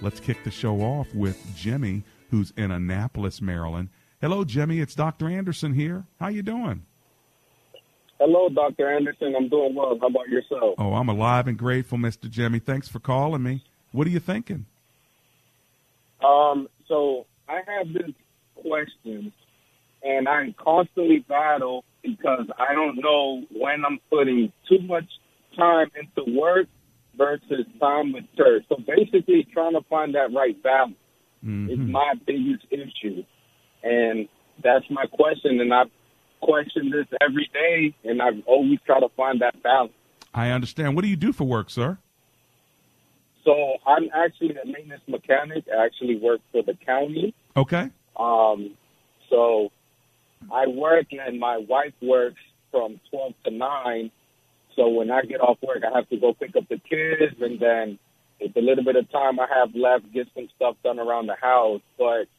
Let's kick the show off with Jimmy, who's in Annapolis, Maryland. Hello, Jimmy. It's Dr. Anderson here. How you doing? Hello, Dr. Anderson. I'm doing well. How about yourself? Oh, I'm alive and grateful, Mr. Jimmy. Thanks for calling me. What are you thinking? Um, so I have this question, and I constantly battle because I don't know when I'm putting too much time into work versus time with church. So basically, trying to find that right balance mm-hmm. is my biggest issue, and that's my question. And I question this every day, and I always try to find that balance. I understand. What do you do for work, sir? So I'm actually a maintenance mechanic. I actually work for the county. Okay. Um, so I work, and my wife works from 12 to 9. So when I get off work, I have to go pick up the kids, and then with a little bit of time I have left, get some stuff done around the house. But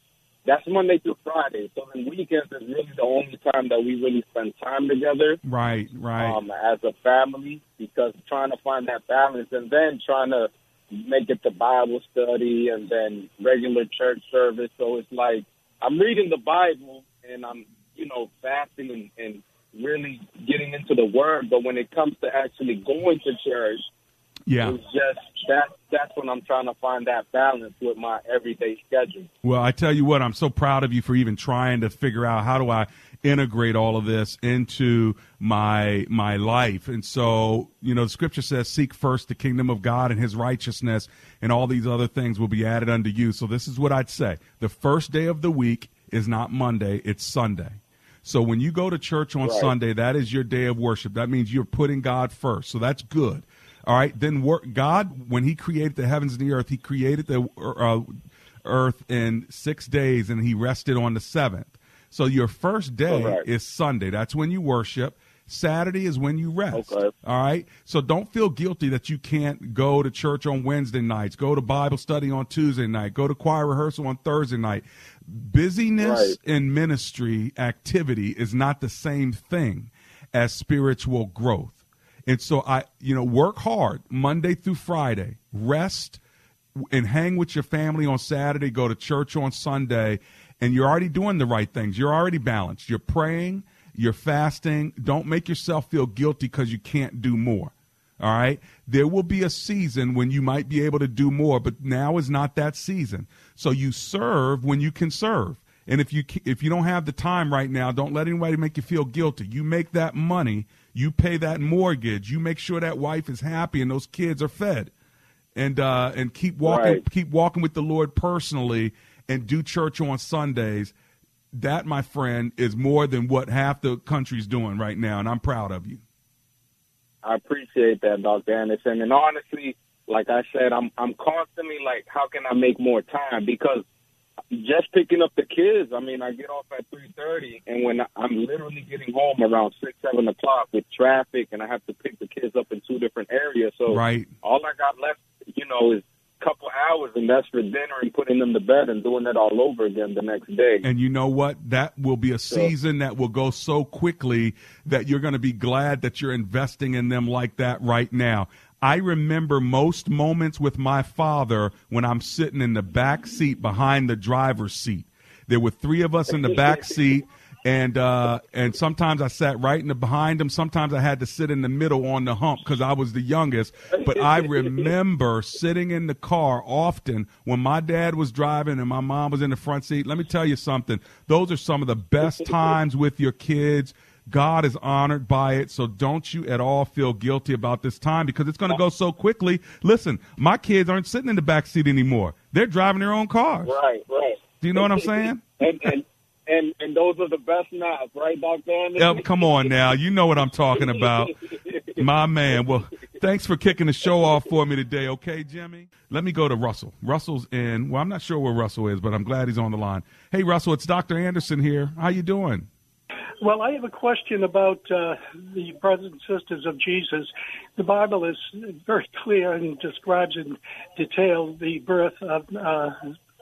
that's Monday through Friday. So then weekends is really the only time that we really spend time together. Right, right. Um, as a family, because trying to find that balance, and then trying to make it to Bible study, and then regular church service. So it's like I'm reading the Bible, and I'm you know fasting and, and really getting into the Word. But when it comes to actually going to church yeah. It's just that that's when I'm trying to find that balance with my everyday schedule. Well, I tell you what, I'm so proud of you for even trying to figure out how do I integrate all of this into my my life. And so, you know, the scripture says seek first the kingdom of God and his righteousness and all these other things will be added unto you. So this is what I'd say. The first day of the week is not Monday, it's Sunday. So when you go to church on right. Sunday, that is your day of worship. That means you're putting God first. So that's good. All right, then work, God, when He created the heavens and the earth, He created the uh, earth in six days, and He rested on the seventh. So your first day right. is Sunday. That's when you worship. Saturday is when you rest. Okay. All right. So don't feel guilty that you can't go to church on Wednesday nights, go to Bible study on Tuesday night, go to choir rehearsal on Thursday night. Busyness right. in ministry activity is not the same thing as spiritual growth. And so I, you know, work hard Monday through Friday, rest and hang with your family on Saturday, go to church on Sunday, and you're already doing the right things. You're already balanced. You're praying, you're fasting. Don't make yourself feel guilty because you can't do more. All right. There will be a season when you might be able to do more, but now is not that season. So you serve when you can serve. And if you if you don't have the time right now, don't let anybody make you feel guilty. You make that money you pay that mortgage. You make sure that wife is happy and those kids are fed, and uh, and keep walking, right. keep walking with the Lord personally, and do church on Sundays. That, my friend, is more than what half the country's doing right now, and I'm proud of you. I appreciate that, Dr. Anderson. And honestly, like I said, I'm I'm constantly like, how can I make more time? Because just picking up the kids. I mean, I get off at three thirty, and when I'm literally getting home around six, seven o'clock with traffic, and I have to pick the kids up in two different areas. So right. all I got left, you know, is couple hours, and that's for dinner and putting them to bed and doing that all over again the next day. And you know what? That will be a season so, that will go so quickly that you're going to be glad that you're investing in them like that right now. I remember most moments with my father when I'm sitting in the back seat behind the driver's seat. There were three of us in the back seat. And uh, and sometimes I sat right in the behind them. Sometimes I had to sit in the middle on the hump because I was the youngest. But I remember sitting in the car often when my dad was driving and my mom was in the front seat. Let me tell you something; those are some of the best times with your kids. God is honored by it, so don't you at all feel guilty about this time because it's going to go so quickly. Listen, my kids aren't sitting in the back seat anymore; they're driving their own cars. Right, right. Do you know what I'm saying? and, and and and those are the best knives, right, Doctor Anderson? Yep, come on now, you know what I'm talking about, my man. Well, thanks for kicking the show off for me today, okay, Jimmy? Let me go to Russell. Russell's in. Well, I'm not sure where Russell is, but I'm glad he's on the line. Hey, Russell, it's Dr. Anderson here. How you doing? Well, I have a question about uh, the brothers and sisters of Jesus. The Bible is very clear and describes in detail the birth of uh,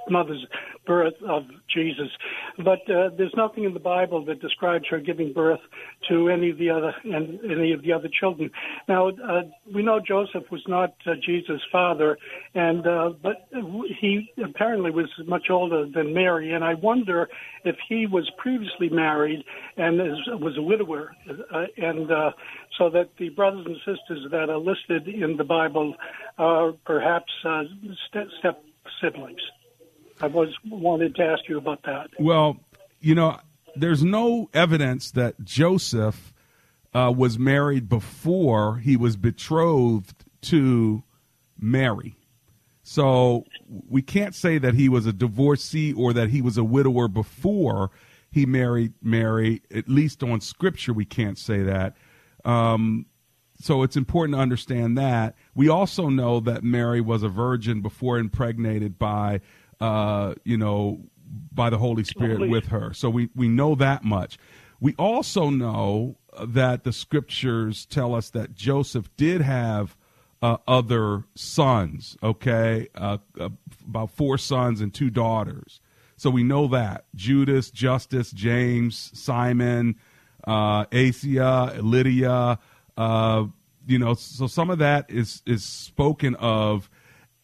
mother's birth of Jesus. But uh, there's nothing in the Bible that describes her giving birth to any of the other and any of the other children. Now uh, we know Joseph was not uh, Jesus' father, and uh, but he apparently was much older than Mary, and I wonder if he was previously married and is, was a widower, uh, and uh, so that the brothers and sisters that are listed in the Bible are perhaps uh, step, step siblings. I was wanted to ask you about that. Well, you know, there's no evidence that Joseph uh, was married before he was betrothed to Mary. So we can't say that he was a divorcee or that he was a widower before he married Mary. At least on Scripture, we can't say that. Um, so it's important to understand that. We also know that Mary was a virgin before impregnated by uh, you know, by the Holy Spirit Holy. with her. So we, we know that much. We also know that the scriptures tell us that Joseph did have uh, other sons, okay? Uh, uh, about four sons and two daughters. So we know that. Judas, Justus, James, Simon, uh, Asia, Lydia, uh, you know, so some of that is, is spoken of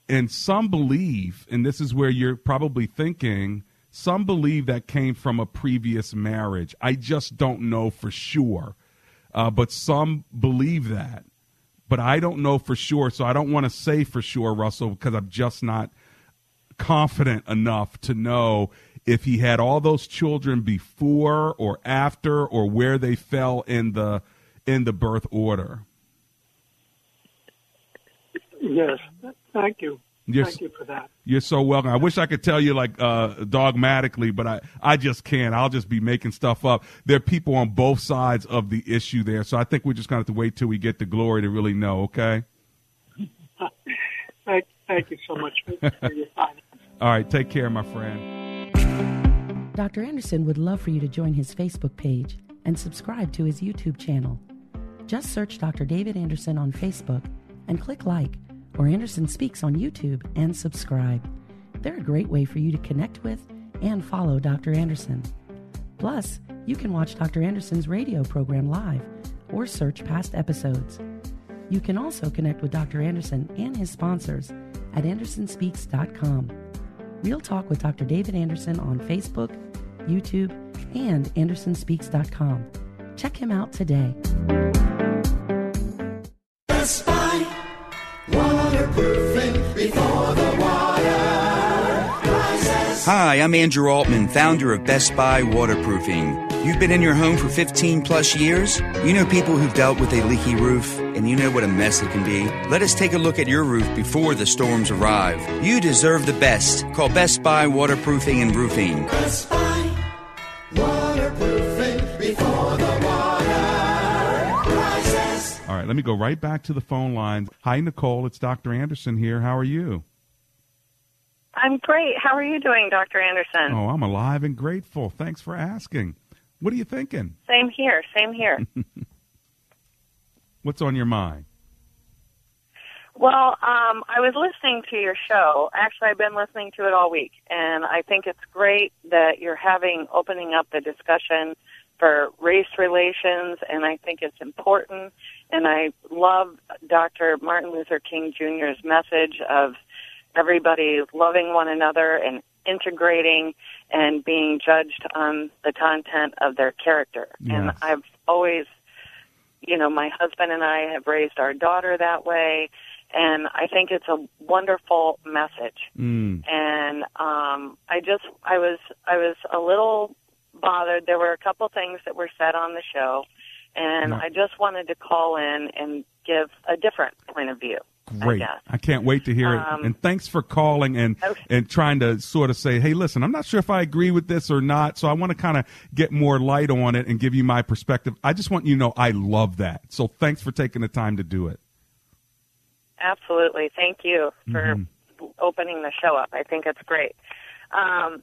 and some believe, and this is where you're probably thinking, some believe that came from a previous marriage. I just don't know for sure. Uh, but some believe that. But I don't know for sure. So I don't want to say for sure, Russell, because I'm just not confident enough to know if he had all those children before or after or where they fell in the in the birth order. Yes, thank you. You're, Thank you for that. You're so welcome. I wish I could tell you like uh, dogmatically, but I, I just can't. I'll just be making stuff up. There are people on both sides of the issue there, so I think we're just going to have to wait till we get the glory to really know. Okay. thank, thank you so much for your time. All right, take care, my friend. Dr. Anderson would love for you to join his Facebook page and subscribe to his YouTube channel. Just search Dr. David Anderson on Facebook and click like or Anderson Speaks on YouTube and subscribe. They're a great way for you to connect with and follow Dr. Anderson. Plus, you can watch Dr. Anderson's radio program live or search past episodes. You can also connect with Dr. Anderson and his sponsors at AndersonSpeaks.com. Real Talk with Dr. David Anderson on Facebook, YouTube, and AndersonSpeaks.com. Check him out today. Hi, I'm Andrew Altman, founder of Best Buy Waterproofing. You've been in your home for 15 plus years? You know people who've dealt with a leaky roof, and you know what a mess it can be. Let us take a look at your roof before the storms arrive. You deserve the best. Call Best Buy Waterproofing and Roofing. Best Buy Waterproofing before the water rises. All right, let me go right back to the phone lines. Hi, Nicole. It's Dr. Anderson here. How are you? I'm great. How are you doing, Dr. Anderson? Oh, I'm alive and grateful. Thanks for asking. What are you thinking? Same here. Same here. What's on your mind? Well, um, I was listening to your show. Actually, I've been listening to it all week, and I think it's great that you're having opening up the discussion for race relations, and I think it's important. And I love Dr. Martin Luther King Jr.'s message of everybody loving one another and integrating and being judged on the content of their character. And I've always, you know, my husband and I have raised our daughter that way, and I think it's a wonderful message. Mm. And um, I just, I was, I was a little bothered. There were a couple things that were said on the show, and Yeah. I just wanted to call in and give a different point of view. Great. I. I can't wait to hear Um, it. And thanks for calling and Okay. and trying to sort of say, "Hey, listen, I'm not sure if I agree with this or not, so I want to kind of get more light on it and give you my perspective." I just want you to know I love that. So thanks for taking the time to do it. Absolutely. Thank you for Mhm. opening the show up. I think it's great. Um,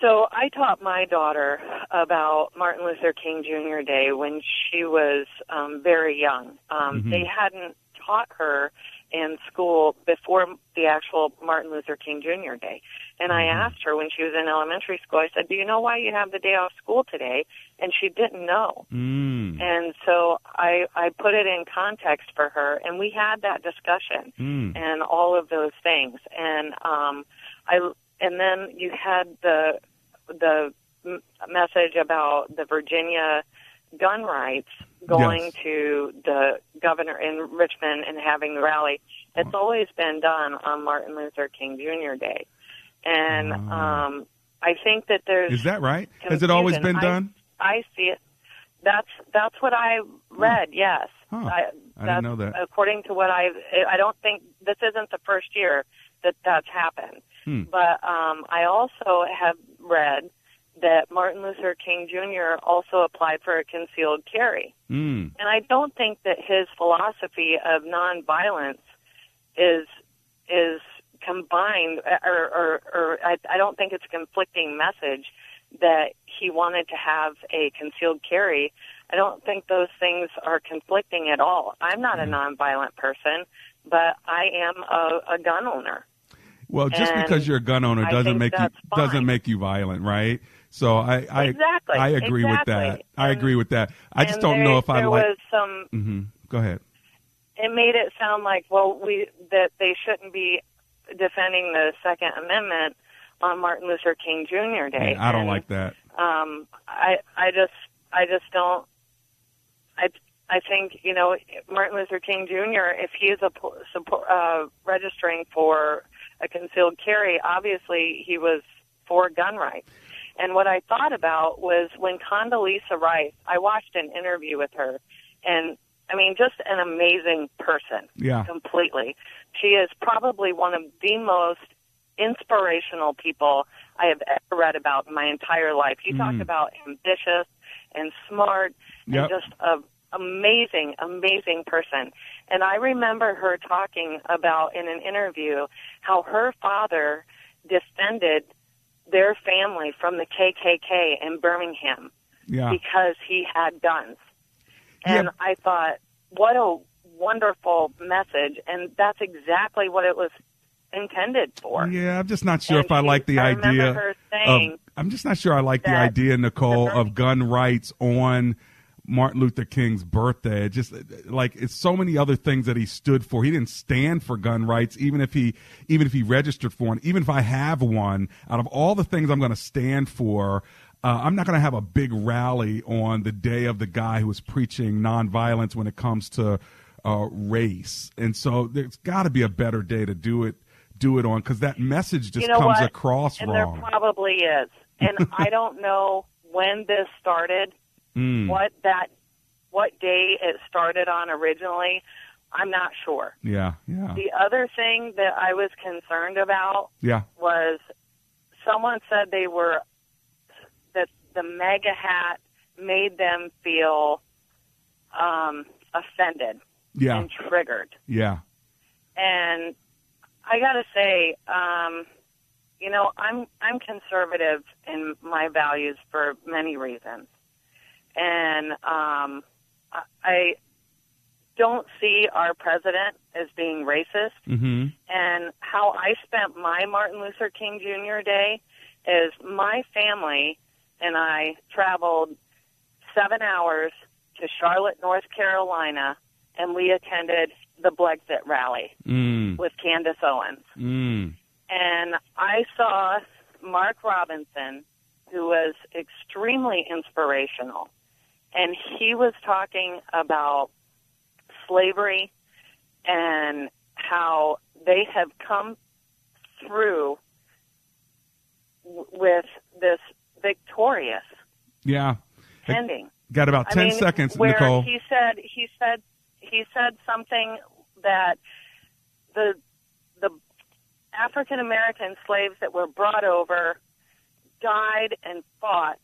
so I taught my daughter about Martin Luther King Jr. Day when she was um, very young. Um, Mhm. They hadn't taught her in school before the actual Martin Luther King Jr. Day. And I asked her when she was in elementary school, I said, Do you know why you have the day off school today? And she didn't know. Mm. And so I I put it in context for her, and we had that discussion Mm. and all of those things. And um, I and then you had the the m- message about the Virginia gun rights going Yes. to the governor in Richmond and having the rally. It's always been done on Martin Luther King Jr. Day, and um, I think that there's Is that right? Has it always been confusion. I- done? I see it. That's that's what I read. Yes, Huh. I, I didn't know that. According to what I, I don't think this isn't the first year that that's happened. Hmm. But um, I also have read that Martin Luther King Jr. also applied for a concealed carry, Mm. and I don't think that his philosophy of nonviolence is is combined, or or, or I, I don't think it's a conflicting message that he wanted to have a concealed carry. I don't think those things are conflicting at all. I'm not a nonviolent person, but I am a, a gun owner. Well, just And because you're a gun owner doesn't make you fine. doesn't make you violent, right? So I I Exactly, I agree with that. exactly. I agree with that. I just don't there- know if I like. was some hmm Go ahead. it made it sound like well we that they shouldn't be defending the second amendment on Martin Luther King Jr. Day. I don't And, like that. um I I just I just don't I I think you know Martin Luther King Jr. if he is a support, uh, registering for a concealed carry, obviously he was for gun rights. And what I thought about was when Condoleezza Rice, I watched an interview with her, and I mean, just an amazing person. Yeah. Completely. She is probably one of the most inspirational people I have ever read about in my entire life. You talk Mm. about ambitious and smart Yep. and just a amazing, amazing person. And I remember her talking about in an interview how her father defended their family from the KKK in Birmingham Yeah. because he had guns. And I thought, what a wonderful message. And that's exactly what it was intended for. Yeah, I'm just not sure And if I she- like the I idea her of. I'm just not sure I like the idea, Nicole, of gun rights on Martin Luther King's birthday. It just like it's so many other things that he stood for. He didn't stand for gun rights, even if he even if he registered for one. Even if I have one, out of all the things I'm going to stand for. Uh, I'm not going to have a big rally on the day of the guy who was preaching nonviolence when it comes to uh, race, and so there's got to be a better day to do it do it on because that message just you know comes what? across and wrong. there probably is. And I don't know when this started, Mm. what that what day it started on originally. I'm not sure. Yeah, yeah, The other thing that I was concerned about yeah. was someone said they were that the MAGA hat made them feel um, offended Yeah. and triggered. Yeah. And I got to say, um, you know, I'm I'm conservative in my values for many reasons, and um, I- I don't see our president as being racist. Mm-hmm. And how I spent my Martin Luther King Jr. Day is my family and I traveled seven hours to Charlotte, North Carolina, and we attended the Blexit rally Mm. with Candace Owens. Mm. And I saw Mark Robinson, who was extremely inspirational, and he was talking about slavery and how they have come through with this victorious Yeah. ending. Got about I 10 mean, seconds, where Nicole. He said he said he said something that the the African American slaves that were brought over died and fought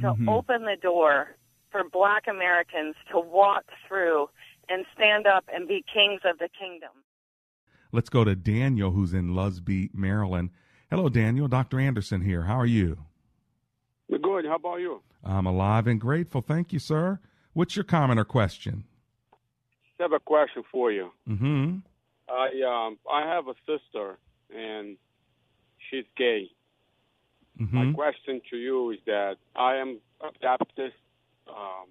to Mhm. open the door for black Americans to walk through and stand up and be kings of the kingdom. Let's go to Daniel, who's in Lusby, Maryland. Hello, Daniel. Dr. Anderson here. How are you? Good. How about you? I'm alive and grateful. Thank you, sir. What's your comment or question? I have a question for you. Mm-hmm. I um I have a sister and she's gay. My Mm-hmm. question to you is that I am a Baptist, um,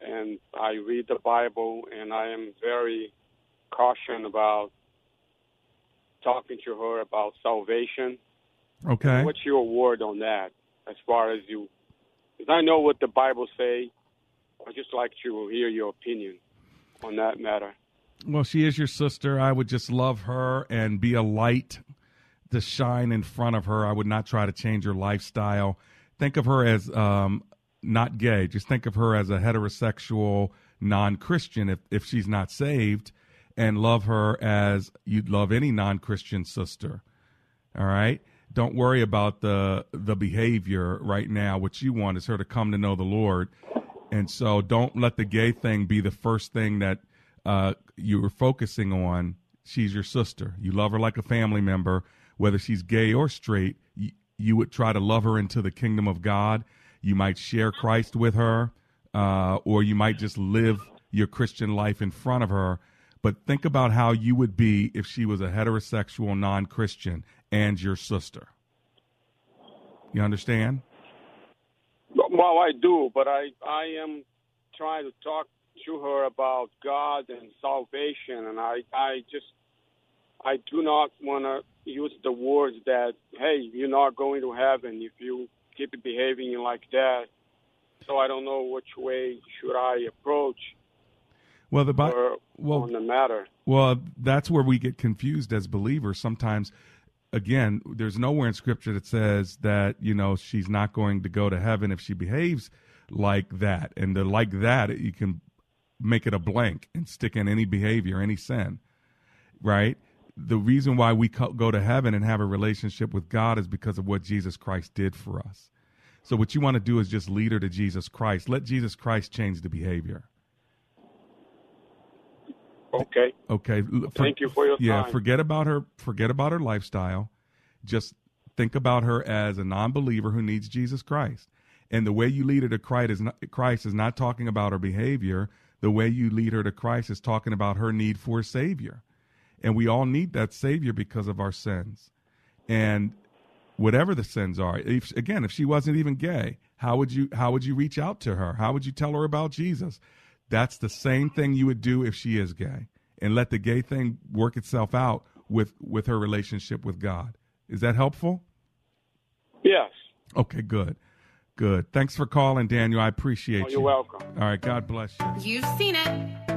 and I read the Bible, and I am very caution about talking to her about salvation. Okay. What's your word on that, as far as you? Because I know what the Bible say. I just like to hear your opinion on that matter. Well, she is your sister. I would just love her and be a light to shine in front of her. I would not try to change her lifestyle. Think of her as um, not gay. Just think of her as a heterosexual non Christian if, if she's not saved, and love her as you'd love any non Christian sister. All right? Don't worry about the the behavior right now. What you want is her to come to know the Lord. And so don't let the gay thing be the first thing that uh, you were focusing on. She's your sister. You love her like a family member, whether she's gay or straight. You, you would try to love her into the kingdom of God. You might share Christ with her, uh, or you might just live your Christian life in front of her. But think about how you would be if she was a heterosexual non Christian and your sister. You understand? Well, I do, but I I am trying to talk to her about God and salvation, and I I just I do not want to use the words that hey you're not going to heaven if you keep behaving like that. So I don't know which way should I approach Well, the her well, on the matter. Well, that's where we get confused as believers. Sometimes, again, there's nowhere in Scripture that says that you know she's not going to go to heaven if she behaves like that. And the like that, you can make it a blank and stick in any behavior, any sin, right? The reason why we co- go to heaven and have a relationship with God is because of what Jesus Christ did for us. So, what you want to do is just lead her to Jesus Christ. Let Jesus Christ change the behavior. Okay. Okay. l- Thank you for your yeah, time. forget about her. Forget about her lifestyle. Just think about her as a non-believer who needs Jesus Christ. And the way you lead her to Christ is not, Christ is not talking about her behavior. The way you lead her to Christ is talking about her need for a Savior. And we all need that Savior because of our sins. And whatever the sins are, if, again, if she wasn't even gay, how would you how would you reach out to her? How would you tell her about Jesus? That's the same thing you would do if she is gay, and let the gay thing work itself out with with her relationship with God. Is that helpful? Yes. Okay, good, good. Thanks for calling, Daniel. I appreciate Oh, you. you're welcome. All right, God bless you. You've seen it.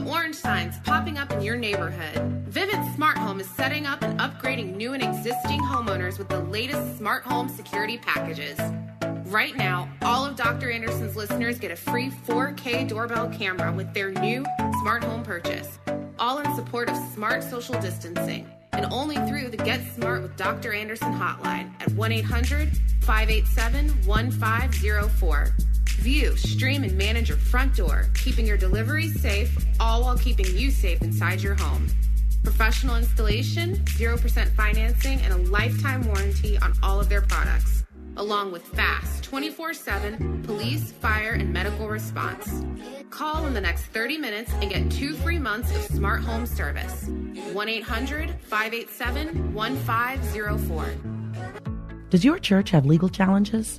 The orange signs popping up in your neighborhood. Vivint Smart Home is setting up and upgrading new and existing homeowners with the latest smart home security packages. Right now, all of Dr. Anderson's listeners get a free 4K doorbell camera with their new smart home purchase, all in support of smart social distancing, and only through the Get Smart with Dr. Anderson hotline at 1 800 587 1504. View, stream, and manage your front door, keeping your deliveries safe, all while keeping you safe inside your home. Professional installation, 0% financing, and a lifetime warranty on all of their products, along with fast 24 7 police, fire, and medical response. Call in the next 30 minutes and get two free months of smart home service. 1 800 587 1504. Does your church have legal challenges?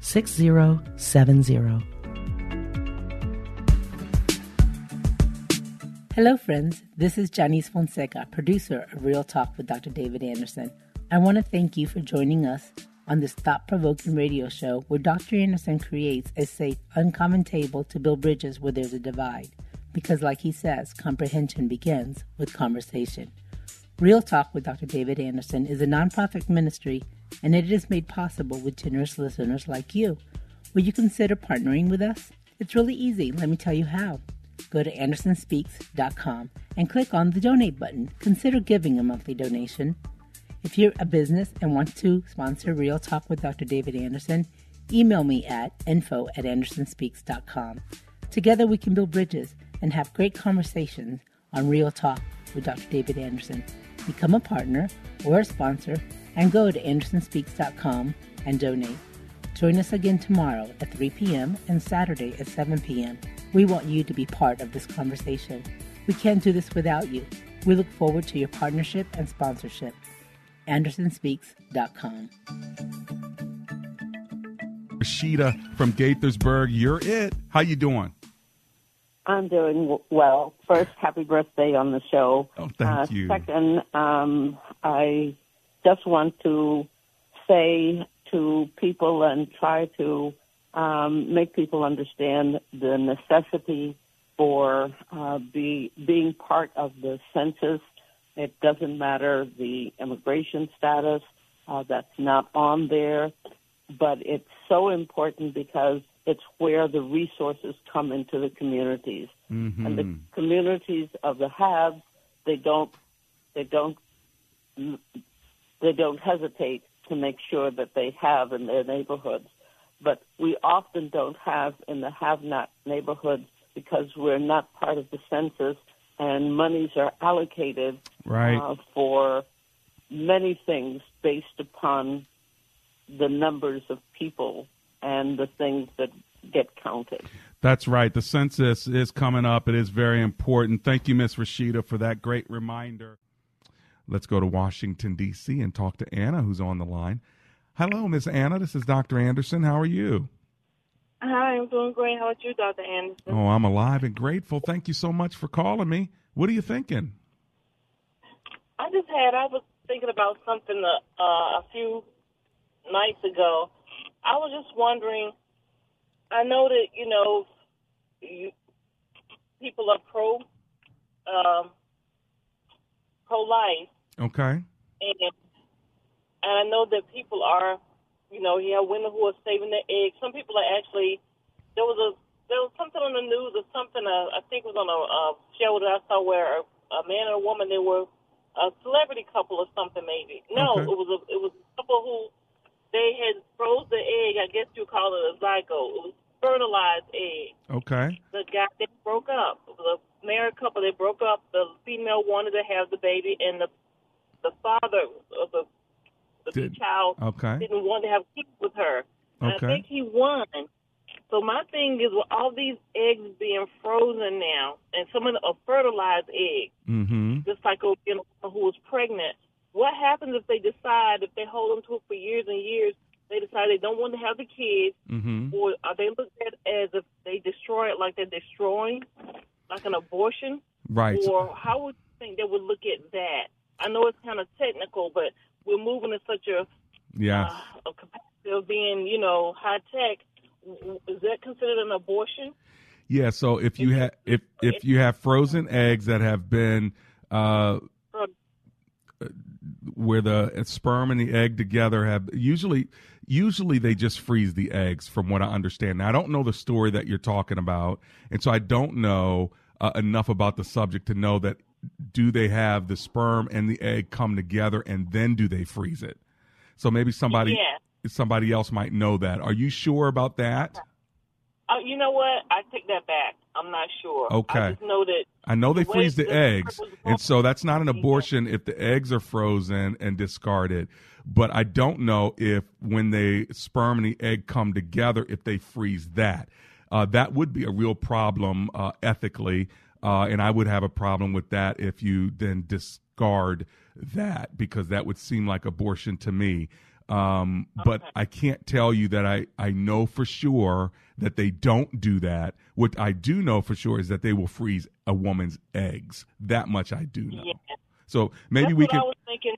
6070. Hello, friends. This is Janice Fonseca, producer of Real Talk with Dr. David Anderson. I want to thank you for joining us on this thought provoking radio show where Dr. Anderson creates a safe, uncommon table to build bridges where there's a divide. Because, like he says, comprehension begins with conversation. Real Talk with Dr. David Anderson is a nonprofit ministry, and it is made possible with generous listeners like you. Will you consider partnering with us? It's really easy. Let me tell you how. Go to andersonspeaks.com and click on the donate button. Consider giving a monthly donation. If you're a business and want to sponsor Real Talk with Dr. David Anderson, email me at info at andersonspeaks.com. Together we can build bridges and have great conversations on Real Talk with Dr. David Anderson. Become a partner or a sponsor and go to andersonspeaks.com and donate. Join us again tomorrow at 3 p.m. and Saturday at 7 p.m. We want you to be part of this conversation. We can't do this without you. We look forward to your partnership and sponsorship. AndersonSpeaks.com. Rashida from Gaithersburg, you're it. How you doing? I'm doing well. First, happy birthday on the show. Oh, thank uh, you. Second, um, I just want to say to people and try to um, make people understand the necessity for uh, be, being part of the census. It doesn't matter the immigration status uh, that's not on there, but it's so important because it's where the resources come into the communities, Mm-hmm. and the communities of the haves they don't they don't they don't hesitate to make sure that they have in their neighborhoods. But we often don't have in the have-not neighborhoods because we're not part of the census, and monies are allocated Right. uh, for many things based upon the numbers of people and the things that get counted. That's right. The census is coming up. It is very important. Thank you, Miss Rashida, for that great reminder. Let's go to Washington, D.C., and talk to Anna, who's on the line. Hello, Miss Anna. This is Dr. Anderson. How are you? Hi, I'm doing great. How about you, Dr. Anderson? Oh, I'm alive and grateful. Thank you so much for calling me. What are you thinking? I just had, I was thinking about something uh, uh, a few nights ago. I was just wondering, I know that, you know, you, people are pro, um, pro-life, Okay. and, and I know that people are, you know, you have women who are saving their eggs. Some people are actually, there was a, there was something on the news or something, uh, I think it was on a uh, show that I saw where a, a man and a woman, they were a celebrity couple or something maybe. No, Okay. it was a, it was a couple who, they had froze the egg, I guess you call it a zygote. It was fertilized egg. Okay. The guy, they broke up. the married couple, they broke up. The female wanted to have the baby, and the the father of the the Did- child okay. didn't want to have kids with her. And Okay. I think he won. So my thing is, with all these eggs being frozen now, and some of them are fertilized eggs, Mm-hmm. just like a you know, who was pregnant. What happens if they decide, if they hold them to it for years and years, they decide they don't want to have the kids, Mm-hmm. or are they looked at as if they destroy it like they're destroying, like an abortion? Right. Or how would you think they would look at that? I know it's kind of technical, but we're moving in such a, Yeah. a capacity of being, you know, high tech. Is that considered an abortion? Yeah. So if you have if if you have frozen eggs that have been uh, where the sperm and the egg together have usually usually they just freeze the eggs from what I understand. Now I don't know the story that you're talking about, and so I don't know uh, enough about the subject to know that do they have the sperm and the egg come together and then do they freeze it? So maybe somebody Yeah. somebody else might know that. Are you sure about that? Uh, you know what? I take that back. I'm not sure. Okay. I just know that. I know they the freeze the eggs, and so that's not an abortion if the eggs are frozen and discarded. But I don't know if when the sperm and the egg come together, if they freeze that. Uh, that would be a real problem uh, ethically, uh, and I would have a problem with that if you then discard that because that would seem like abortion to me. Um, But I can't tell you that I, I know for sure that they don't do that. What I do know for sure is that they will freeze a woman's eggs. That much I do know. Yeah. So maybe That's we can I was thinking.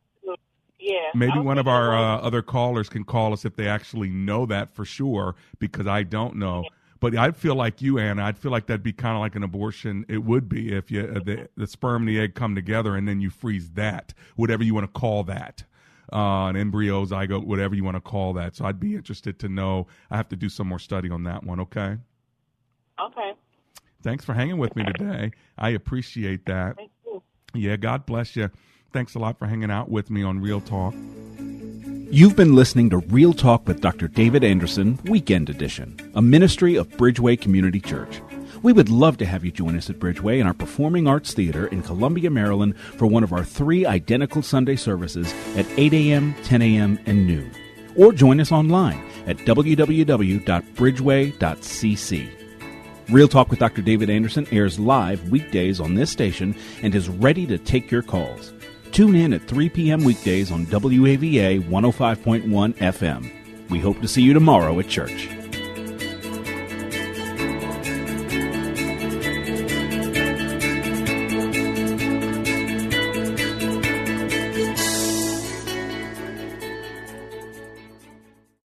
Yeah. Maybe one of our uh, other callers can call us if they actually know that for sure because I don't know. But I'd feel like you, Anna. I'd feel like that'd be kind of like an abortion. It would be if you uh, the the sperm and the egg come together and then you freeze that, whatever you want to call that, uh, an embryo, zygote, whatever you want to call that. So I'd be interested to know. I have to do some more study on that one. Okay. Okay. Thanks for hanging with me today. I appreciate that. Thank you. Yeah, God bless you. Thanks a lot for hanging out with me on Real Talk. You've been listening to Real Talk with Dr. David Anderson, Weekend Edition, a ministry of Bridgeway Community Church. We would love to have you join us at Bridgeway in our Performing Arts Theater in Columbia, Maryland for one of our three identical Sunday services at 8 a.m., 10 a.m., and noon. Or join us online at www.bridgeway.cc. Real Talk with Dr. David Anderson airs live weekdays on this station and is ready to take your calls. Tune in at 3 p.m. weekdays on WAVA 105.1 FM. We hope to see you tomorrow at church.